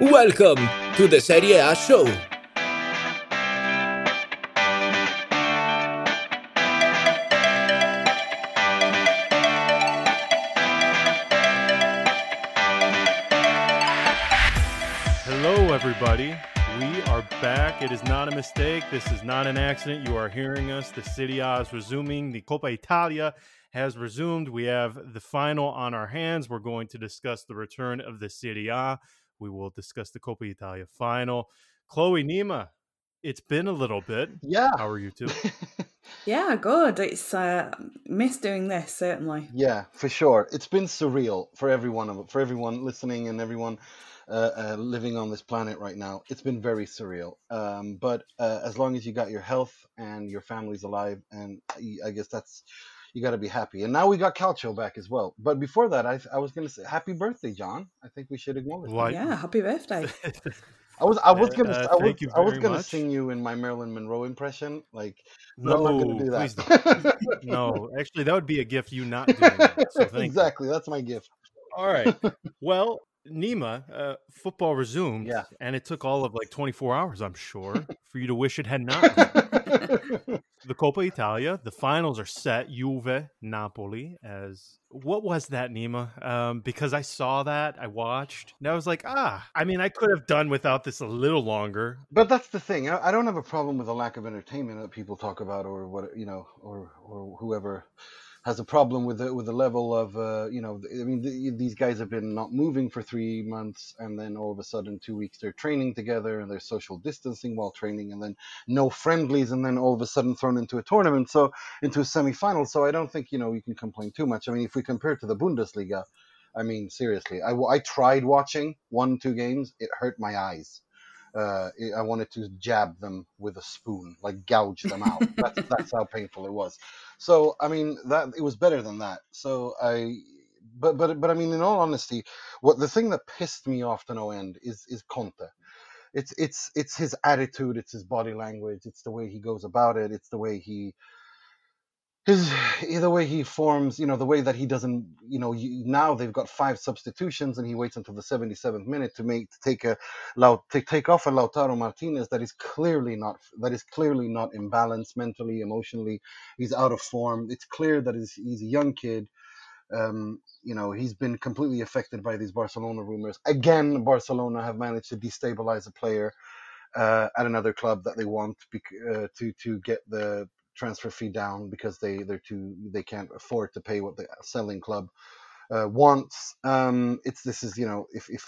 Welcome to the Serie A show. Hello, everybody. We are back. It is not a mistake. This is not an accident. You are hearing us. The Serie A is resuming. The Coppa Italia has resumed. We have the final on our hands. We're going to discuss the return of the Serie A. We will discuss the Coppa Italia final. Chloe Nima, it's been a little bit. Yeah. How are you two? Yeah, good. It's uh, miss doing this certainly. Yeah, for sure. It's been surreal for everyone, for everyone listening and everyone uh, uh, living on this planet right now. It's been very surreal. Um, but uh, as long as you got your health and your family's alive, and I guess that's you got to be happy. And now we got Calcio back as well. But before that, I, I was going to say happy birthday, John. I think we should acknowledge. that. Why- Yeah, happy birthday. I was I was gonna uh, I was, thank I was gonna much. sing you in my Marilyn Monroe impression, like but I'm No, not gonna do please that. no. Actually, that would be a gift you not doing that. So thank you. exactly, that's my gift. All right. Well, Nima, uh, football resumed, Yeah. and it took all of like 24 hours, I'm sure, for you to wish it had not. Coppa Italia, the finals are set. Juve, Napoli. As what was that, Nima? Um, because I saw that, I watched, and I was like, ah. I mean, I could have done without this a little longer. But that's the thing. I, I don't have a problem with the lack of entertainment that people talk about, or what you know, or or whoever has a problem with the with the level of uh, you know. I mean, the, these guys have been not moving for three months, and then all of a sudden, two weeks they're training together, and they're social distancing while training, and then no friendlies, and then all of a sudden thrown into a tournament, so into a semifinal. So I don't think you know you can complain too much. I mean, if we compare to the Bundesliga. I mean, seriously, I, I tried watching one, two games. It hurt my eyes uh, I wanted to jab them with a spoon, like gouge them out. that's, that's how painful it was. So I mean, that it was better than that. So I, but but but I mean, in all honesty, what the thing that pissed me off to no end is is Conte. It's it's it's his attitude, it's his body language, it's the way he goes about it, it's the way he his the way he forms, you know, the way that he doesn't, you know, you, now they've got five substitutions and he waits until the 77th minute to make to take a to take off a Lautaro Martinez that is clearly not that is clearly not imbalanced mentally, emotionally. He's out of form. It's clear that he's, he's a young kid. Um, you know, he's been completely affected by these Barcelona rumors. Again, Barcelona have managed to destabilize a player uh, at another club that they want bec- uh, to to get the transfer fee down because they they're too they can't afford to pay what the selling club uh, wants. Um, it's this is you know if if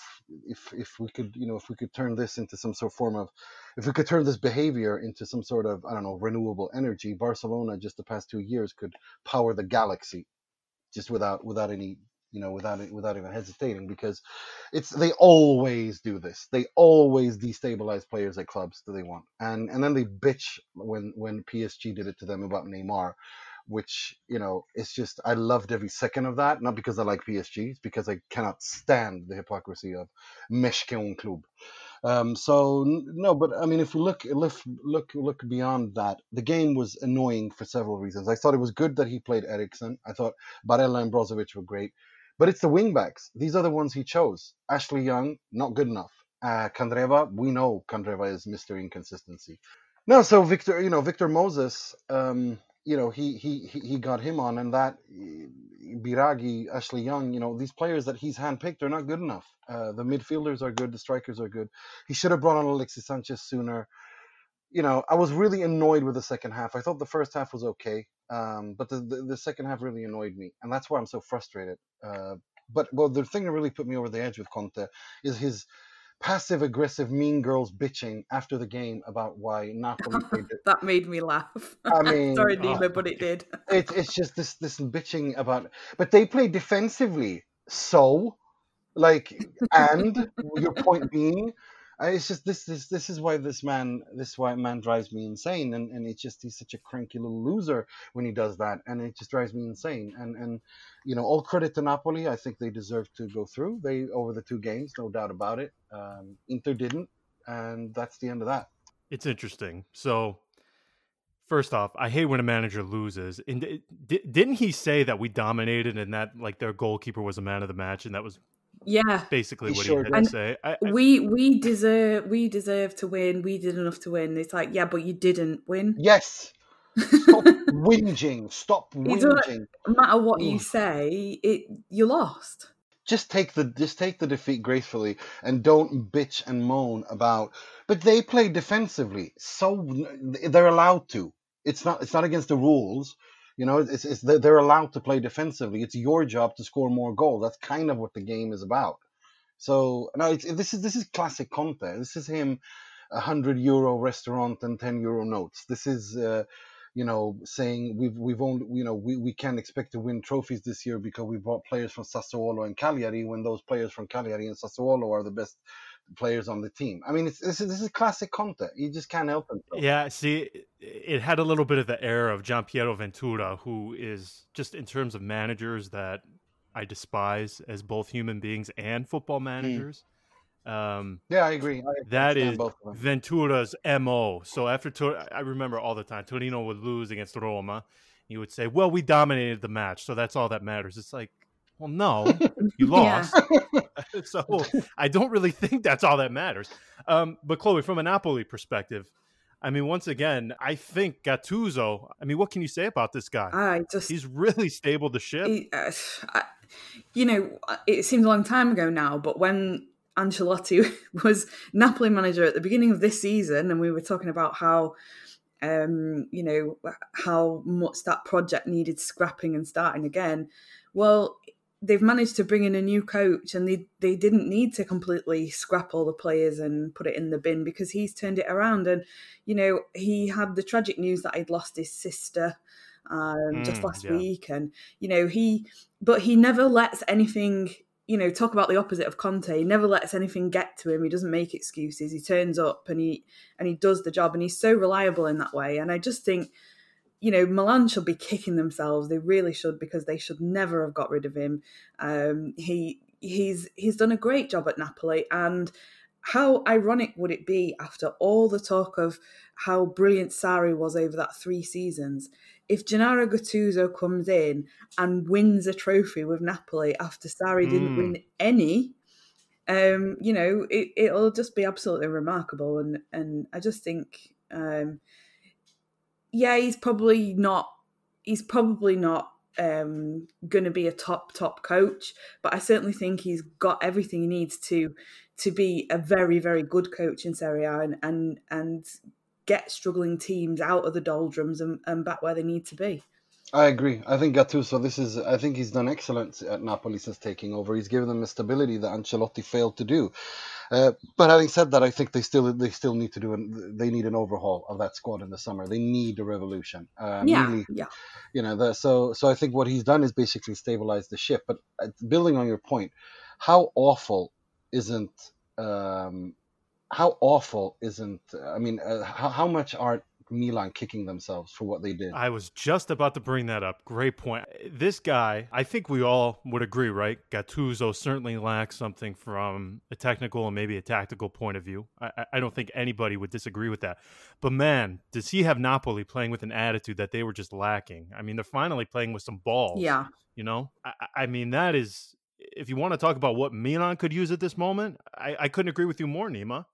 if if we could you know if we could turn this into some sort of form of if we could turn this behavior into some sort of I don't know renewable energy, Barcelona just the past two years could power the galaxy just without without any you know without it without even hesitating because it's they always do this. They always destabilize players at clubs that they want. And and then they bitch when when PSG did it to them about Neymar which you know it's just I loved every second of that. Not because I like PSG it's because I cannot stand the hypocrisy of Més que un club. Um, so no, but I mean, if we look look look look beyond that, the game was annoying for several reasons. I thought it was good that he played Eriksen. I thought Barella and Brozovic were great, but it's the wingbacks. These are the ones he chose. Ashley Young, not good enough. Uh, Candreva, we know Candreva is Mr. Inconsistency. No, so Victor, you know, Victor Moses, um, you know, he he he got him on, and that Biraghi, Ashley Young, you know, these players that he's handpicked are not good enough. Uh, the midfielders are good, the strikers are good. He should have brought on Alexis Sanchez sooner. You know, I was really annoyed with the second half. I thought the first half was okay, um, but the, the the second half really annoyed me, and that's why I'm so frustrated. Uh, but well, the thing that really put me over the edge with Conte is his passive aggressive mean girls bitching after the game about why Napoli played it. that made me laugh. I mean, sorry, oh. Nima, but it did. It, it's just this this bitching about, but they play defensively. So, like, and your point being, uh, it's just this this this is why this man this why man drives me insane, and and it's just he's such a cranky little loser when he does that, and it just drives me insane. And and you know, all credit to Napoli. I think they deserve to go through. They over the two games, no doubt about it. Um, Inter didn't, and that's the end of that. It's interesting. So, first off, I hate when a manager loses. And di- di- didn't he say that we dominated and that like their goalkeeper was a man of the match and that was Yeah, basically He what sure he had did. to say. I, I- we we deserve we deserve to win. We did enough to win. It's like, yeah, but you didn't win. Yes. Stop whinging. Stop whinging. No matter what you say, it you lost. Just take the just take the defeat gracefully and don't bitch and moan about. But they play defensively, so they're allowed to. It's not it's not against the rules. You know, it's, it's they're allowed to play defensively. It's your job to score more goals. That's kind of what the game is about. So no, this is this is classic Conte. This is him, a hundred euro restaurant and ten euro notes. This is. Uh, you know, saying we've we've only you know we, we can't expect to win trophies this year because we brought players from Sassuolo and Cagliari when those players from Cagliari and Sassuolo are the best players on the team. I mean, it's, this is this is classic Conte. You just can't help it. Yeah, see, it- had a little bit of the air of Gian Piero Ventura, who is just in terms of managers that I despise as both human beings and football managers. Um, Yeah, I agree. I that is. Ventura's mo. So after Tor- I remember all the time Torino would lose against Roma, he would say, "Well, we dominated the match, so that's all that matters." It's like, well, no, you lost. so I don't really think that's all that matters. Um, but Chloe, from a Napoli perspective, I mean, once again, I think Gattuso. I mean, what can you say about this guy? I just He's really stable the ship. He- uh, I- you know, it seems a long time ago now, but when Ancelotti was Napoli manager at the beginning of this season, and we were talking about how, um, you know, how much that project needed scrapping and starting again. Well, they've managed to bring in a new coach, and they they didn't need to completely scrap all the players and put it in the bin because he's turned it around. And you know, he had the tragic news that he'd lost his sister um, just Mm, last yeah. week, and you know he, but he never lets anything. You know, talk about the opposite of Conte. He never lets anything get to him. He doesn't make excuses. He turns up and he and he does the job, and he's so reliable in that way. And I just think, you know, Milan should be kicking themselves. They really should because they should never have got rid of him. Um, he he's he's done a great job at Napoli, and how ironic would it be after all the talk of how brilliant Sarri was over that three seasons if Gennaro Gattuso comes in and wins a trophy with Napoli after Sarri didn't Mm. win any? Um, you know, it, it'll just be absolutely remarkable, and and I just think, um, yeah, he's probably not. He's probably not um, going to be a top top coach, but I certainly think he's got everything he needs to to be a very very good coach in Serie A and and, and get struggling teams out of the doldrums and, and back where they need to be. I agree. I think Gattuso. This is. I think he's done excellent at Napoli since taking over. He's given them a stability that Ancelotti failed to do. Uh, but having said that, I think they still they still need to do an, they need an overhaul of that squad in the summer. They need a revolution. Uh, yeah, really, yeah, you know. The, so so I think what he's done is basically stabilize the ship. But uh, building on your point, how awful isn't um, how awful isn't I mean uh, how, how much are Milan kicking themselves for what they did? I was just about to bring that up. Great point. This guy, I think we all would agree, right? Gattuso certainly lacks something from a technical and maybe a tactical point of view. I, I- I don't think anybody would disagree with that. But man, does he have Napoli playing with an attitude that they were just lacking? I mean, they're finally playing with some balls. yeah. You know, I, I I mean, that is, if you want to talk about what Milan could use at this moment, I, I couldn't agree with you more, Nima.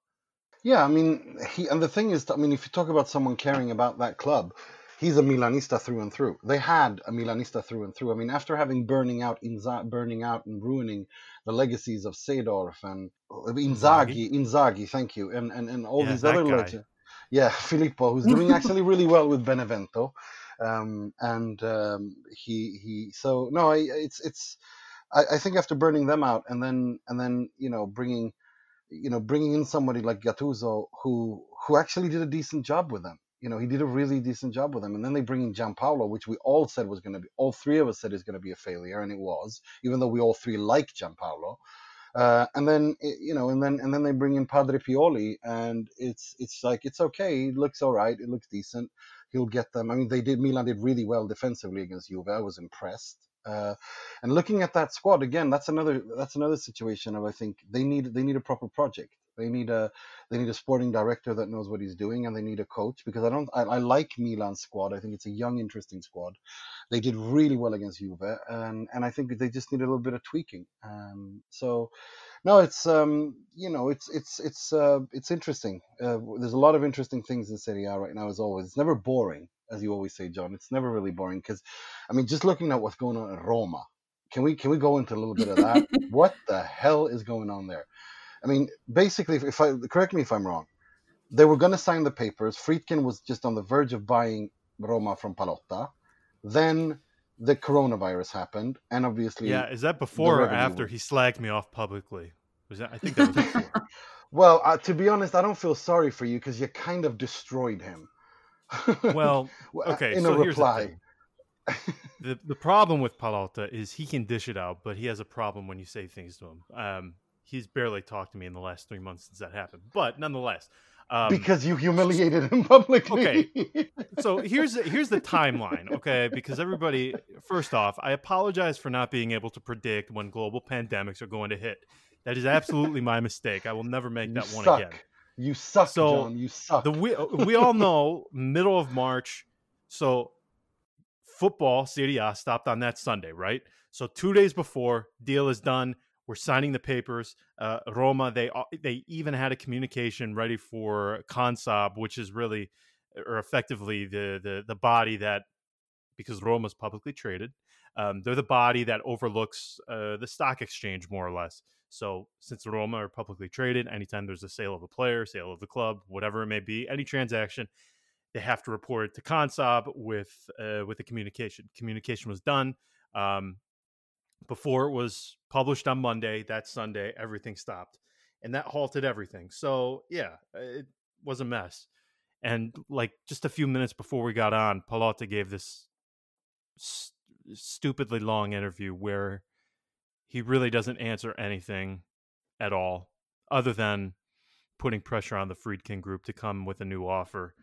Yeah, I mean, he and the thing is, I mean, if you talk about someone caring about that club, he's a Milanista through and through. They had a Milanista through and through. I mean, after having burning out, Inza- burning out and ruining the legacies of Seedorf and uh, Inzaghi, Inzaghi, thank you, and and, and all Yeah, these other legends. Yeah, Filippo, who's doing actually really well with Benevento, um, and um, he he. So no, I, it's it's. I, I think after burning them out and then and then you know bringing you know, bringing in somebody like Gattuso who who actually did a decent job with them. You know, he did a really decent job with them. And then they bring in Giampaolo, which we all said was going to be, all three of us said is going to be a failure, and it was, even though we all three like Giampaolo. Uh, and then you know, and then and then they bring in Padre Pioli, and it's it's like it's okay. It looks all right. It looks decent. He'll get them. I mean, they did. Milan did really well defensively against Juve. I was impressed. Uh, and looking at that squad again, that's another that's another situation of I think they need they need a proper project. They need a they need a sporting director that knows what he's doing, and they need a coach because I don't I, I like Milan's squad. I think it's a young, interesting squad. They did really well against Juve, and and I think they just need a little bit of tweaking. Um, so no, it's um, you know, it's it's it's uh, it's interesting. Uh, there's a lot of interesting things in Serie A right now, as always. It's never boring, as you always say, John. It's never really boring because, I mean, just looking at what's going on in Roma, can we can we go into a little bit of that? what the hell is going on there? I mean, basically, if I correct me if I'm wrong, they were going to sign the papers. Friedkin was just on the verge of buying Roma from Pallotta. Then the coronavirus happened, and obviously, yeah, is that before or after he slagged me off publicly? Was that? I think that was before. well, uh, to be honest, I don't feel sorry for you because you kind of destroyed him. well, okay. In so a reply. The, the, the problem with Pallotta is he can dish it out, but he has a problem when you say things to him. Um, he's barely talked to me in the last three months since that happened, but nonetheless, um, because you humiliated him publicly. okay, so here's here's the timeline. Okay, because everybody, first off, I apologize for not being able to predict when global pandemics are going to hit. That is absolutely my mistake. I will never make that one suck. again. You suck, so John. You suck. The we we all know middle of March. So football Serie A stopped on that Sunday, right? So two days before, deal is done. We're signing the papers. Uh, Roma, they they even had a communication ready for Consob, which is really or effectively the the the body that because Roma's publicly traded, um, they're the body that overlooks uh, the stock exchange more or less. So since Roma are publicly traded, anytime there's a sale of a player, sale of the club, whatever it may be, any transaction, they have to report it to Consob with uh, with the communication. Communication was done. Um, before it was published on Monday, that Sunday, everything stopped. And that halted everything. So, yeah, it was a mess. And like just a few minutes before we got on, Pallotta gave this stupidly long interview where he really doesn't answer anything at all other than putting pressure on the Friedkin group to come with a new offer.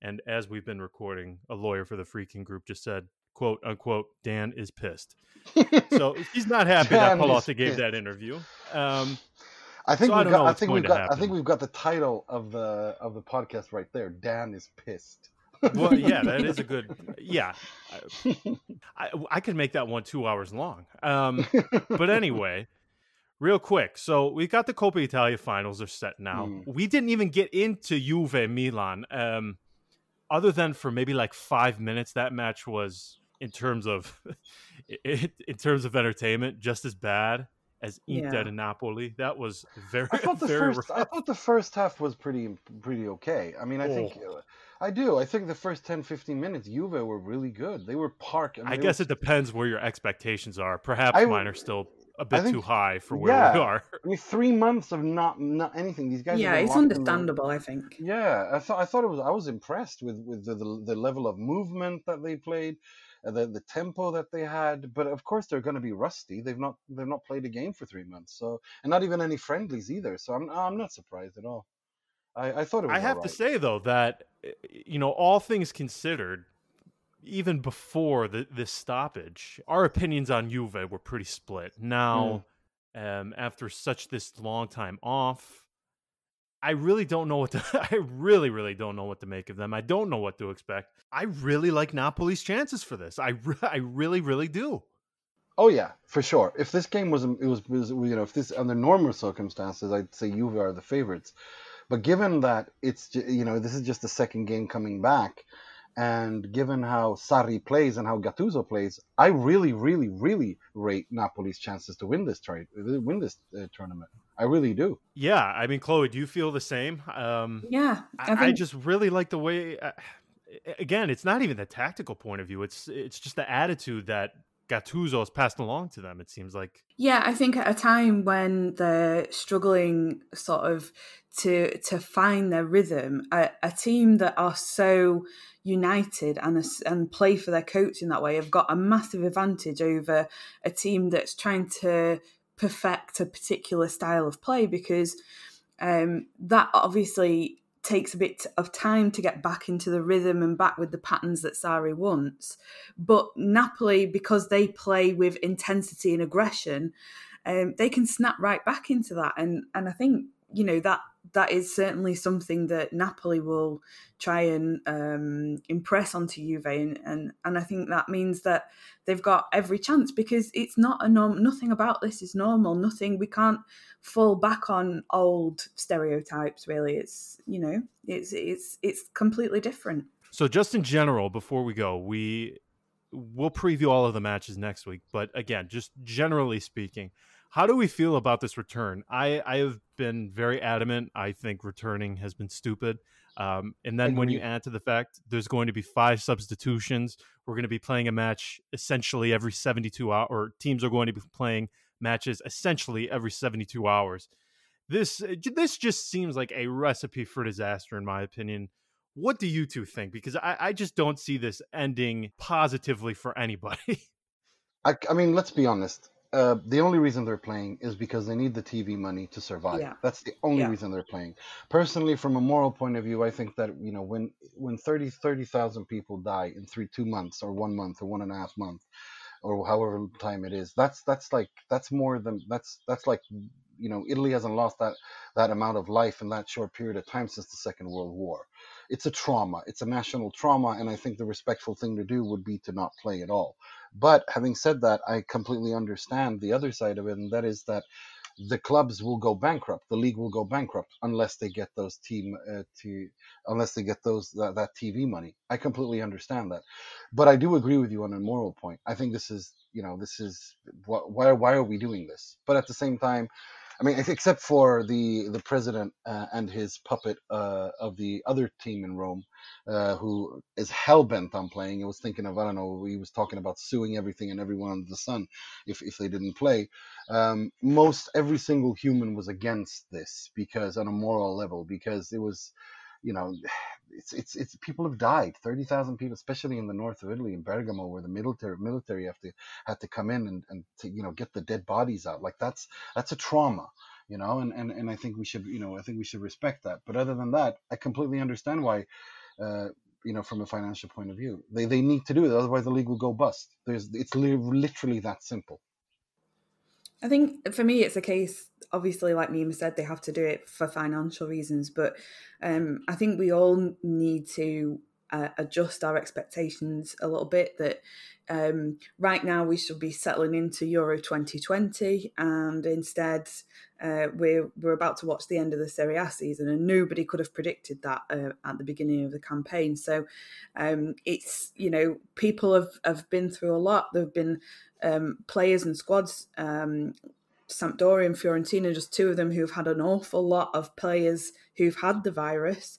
And as we've been recording, a lawyer for the Friedkin group just said, quote unquote, Dan is pissed. so he's not happy that Pallotta gave that interview. Um, I think so we've I got. I think we've got. Happen. I think we've got the title of the of the podcast right there. Dan is pissed. Well, yeah, that is a good. Yeah, I, I could make that one two hours long. Um, but anyway, real quick. So we got the Coppa Italia finals are set now. Mm. We didn't even get into Juve Milan. Um, other than for maybe like five minutes, that match was in terms of in terms of entertainment just as bad as Inter yeah. and Napoli. That was very. I thought the very first. Rough. I thought the first half was pretty pretty okay. I mean, I oh. think. I do. I think the first 10, 15 minutes, Juve were really good. They were park. I, mean, I guess were... it depends where your expectations are. Perhaps I, mine are still a bit think, too high for where yeah. we are. I mean, three months of not not anything. These guys. Yeah, it's understandable. I think. Yeah, I thought I thought it was. I was impressed with with the, the, the level of movement that they played uh, the the tempo that they had. But of course, they're going to be rusty. They've not they've not played a game for three months, so and not even any friendlies either. So I'm I'm not surprised at all. I, I thought it was. I have right. to say though that you know all things considered, even before the this stoppage, our opinions on Juve were pretty split. Now, mm. um, after such this long time off, I really don't know what to. I really, really don't know what to make of them. I don't know what to expect. I really like Napoli's chances for this. I, re- I really, really do. Oh yeah, for sure. If this game was, it was, was, you know, if this under normal circumstances, I'd say Juve are the favorites. But given that it's, you know, this is just the second game coming back, and given how Sarri plays and how Gattuso plays, I really, really, really rate Napoli's chances to win this trade, win this uh, tournament. I really do. Yeah, I mean, Chloe, do you feel the same? Um, yeah, I, think... I, just really like the way. Uh, again, it's not even the tactical point of view; it's it's just the attitude that Gattuso has passed along to them. It seems like. Yeah, I think at a time when they're struggling, sort of to to find their rhythm, a, a team that are so united and and play for their coach in that way have got a massive advantage over a team that's trying to perfect a particular style of play because um, that obviously takes a bit of time to get back into the rhythm and back with the patterns that Sarri wants. But Napoli, because they play with intensity and aggression, um, they can snap right back into that. And and I think you know that that is certainly something that Napoli will try and um, impress onto Juve, and, and and I think that means that they've got every chance because it's not a norm. Nothing about this is normal. Nothing. We can't fall back on old stereotypes. Really, it's you know, it's it's it's completely different. So, just in general, before we go, we we'll preview all of the matches next week. But again, just generally speaking, how do we feel about this return? I, I have been very adamant. I think returning has been stupid. Um, and then when you add to the fact there's going to be five substitutions, we're going to be playing a match essentially every 72 hours, or teams are going to be playing matches essentially every 72 hours. This this just seems like a recipe for disaster, in my opinion. What do you two think? Because I, I just don't see this ending positively for anybody. I, I mean, let's be honest. Uh, the only reason they're playing is because they need the TV money to survive. Yeah. That's the only Yeah. reason they're playing. Personally, from a moral point of view, I think that you know when when 30 30,000 people die in three two months or one month or one and a half month or however time it is, that's that's like that's more than that's that's like you know Italy hasn't lost that that amount of life in that short period of time since the Second World War. It's a trauma. It's a national trauma, and I think the respectful thing to do would be to not play at all. But having said that, I completely understand the other side of it, and that is that the clubs will go bankrupt. The league will go bankrupt unless they get those team uh, to unless they get those that, that TV money. I completely understand that, but I do agree with you on a moral point. I think this is you know this is why why are we doing this? But at the same time, I mean, except for the the president uh, and his puppet uh, of the other team in Rome, uh, who is hell bent on playing. I was thinking of I don't know. He was talking about suing everything and everyone under the sun if if they didn't play. Um, most every single human was against this because on a moral level because it was, you know. It's, it's it's people have died. Thirty thousand people, especially in the north of Italy, in Bergamo, where the military military have to had to come in and, and to you know get the dead bodies out. Like that's that's a trauma you know and, and and i think we should you know i think we should respect that but other than that i completely understand why uh you know from a financial point of view they they need to do it otherwise the league will go bust there's it's li- literally that simple I think for me, it's a case. Obviously, like Nima said, they have to do it for financial reasons, but um, I think we all need to uh, adjust our expectations a little bit. That um, right now we should be settling into Euro 2020, and instead uh, we're we're about to watch the end of the Serie A season, and nobody could have predicted that uh, at the beginning of the campaign. So um, it's you know people have have been through a lot. There've been um, players and squads. Um, Sampdoria and Fiorentina, just two of them who've had an awful lot of players who've had the virus.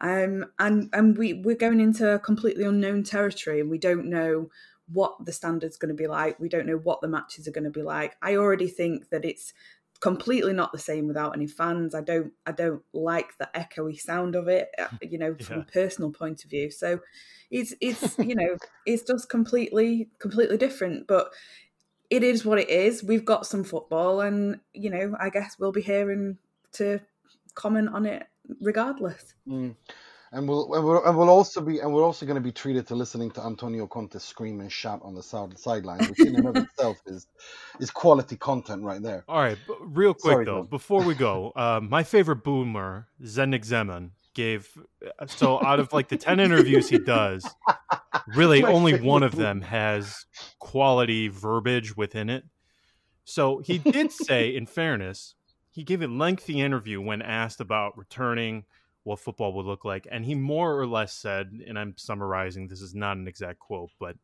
Um, and and we, we're going into completely unknown territory and we don't know what the standard's going to be like. We don't know what the matches are going to be like. I already think that it's completely not the same without any fans. I don't I don't like the echoey sound of it, uh, you know, from Yeah. a personal point of view. So it's it's you know, it's just completely completely different, but it is what it is. We've got some football and you know, I guess we'll be hearing to comment on it regardless. Mm. And we'll and we'll, and we'll also be and we're also going to be treated to listening to Antonio Conte scream and shout on the sideline, sidelines, which in and of itself is is quality content right there. All right, but real quick Sorry, though, Tom. before we go, um, my favorite boomer, Zdenek Zeman, gave so out of like the ten interviews he does, really only one of them has quality verbiage within it. So he did say, in fairness, he gave a lengthy interview when asked about returning, what football would look like, and he more or less said, and I'm summarizing, this is not an exact quote, but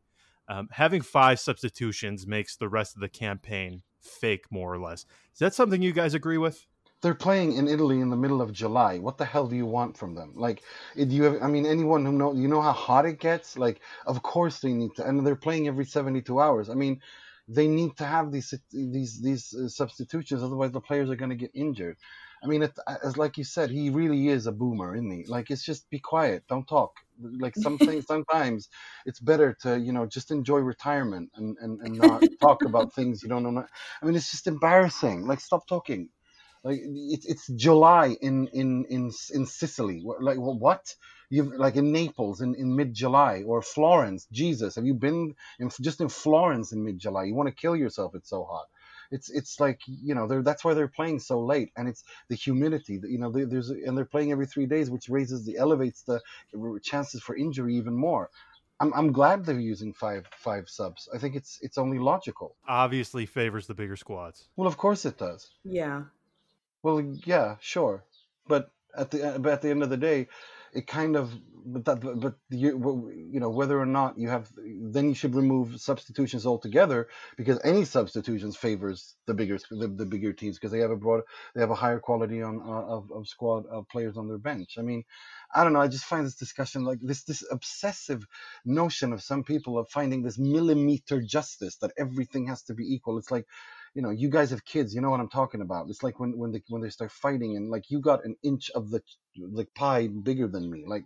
um, having five substitutions makes the rest of the campaign fake, more or less. Is that something you guys agree with? They're playing in Italy in the middle of July. What the hell do you want from them? Like, do you have? I mean, anyone who know you know how hot it gets. Like, of course they need to, and they're playing every seventy-two hours. I mean, they need to have these these these uh, substitutions, otherwise the players are going to get injured. I mean, it, as like you said, he really is a boomer, isn't he? Like, it's just be quiet, don't talk. Like some things, sometimes it's better to you know just enjoy retirement and and, and not talk about things you don't know. I mean, it's just embarrassing. Like, stop talking. Like it's it's July in in in in Sicily. Like what? You like in Naples in, in mid July or Florence? Jesus, have you been in, just in Florence in mid July? You want to kill yourself? It's so hot. It's it's like you know they're, that's why they're playing so late, and it's the humidity. You know, there's and they're playing every three days, which raises the elevates the chances for injury even more. I'm, I'm glad they're using five five subs. I think it's it's only logical. Obviously favors the bigger squads. Well, of course it does. Yeah. Well, yeah, sure, but at the but at the end of the day, it kind of but that but you you know whether or not you have then you should remove substitutions altogether because any substitutions favors the bigger the, the bigger teams because they have a broad they have a higher quality on uh, of, of squad of players on their bench. I mean, I don't know. I just find this discussion like this this obsessive notion of some people of finding this millimeter justice that everything has to be equal. It's like you know, you guys have kids, you know what I'm talking about. It's like when when they when they start fighting and like you got an inch of the like pie bigger than me. Like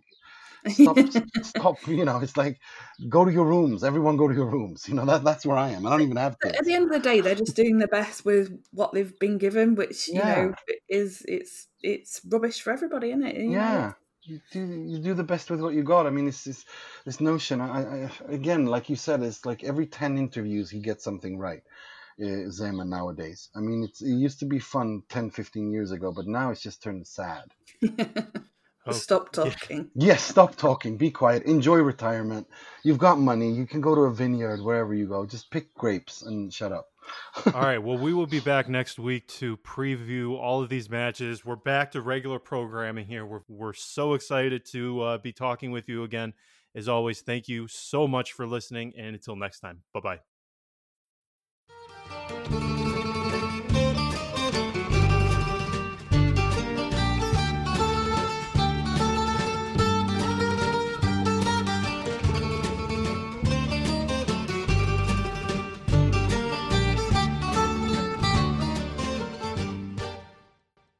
stop stop you know it's like go to your rooms everyone go to your rooms you know that that's where i am i don't even have kids at the end of the day they're just doing the best with what they've been given which you yeah. know is it's it's rubbish for everybody isn't it you yeah know? you do you do the best with what you got. I mean, it's this this notion. I, I again, like you said, it's like every ten interviews he gets something right uh, Zeman nowadays. I mean, it used to be fun 10, 15 years ago, but now it's just turned sad. oh. Stop talking. Yes, stop talking. Be quiet. Enjoy retirement. You've got money. You can go to a vineyard wherever you go. Just pick grapes and shut up. all right. Well, we will be back next week to preview all of these matches. We're back to regular programming here. We're, we're so excited to uh, be talking with you again. As always, thank you so much for listening. And until next time, bye bye.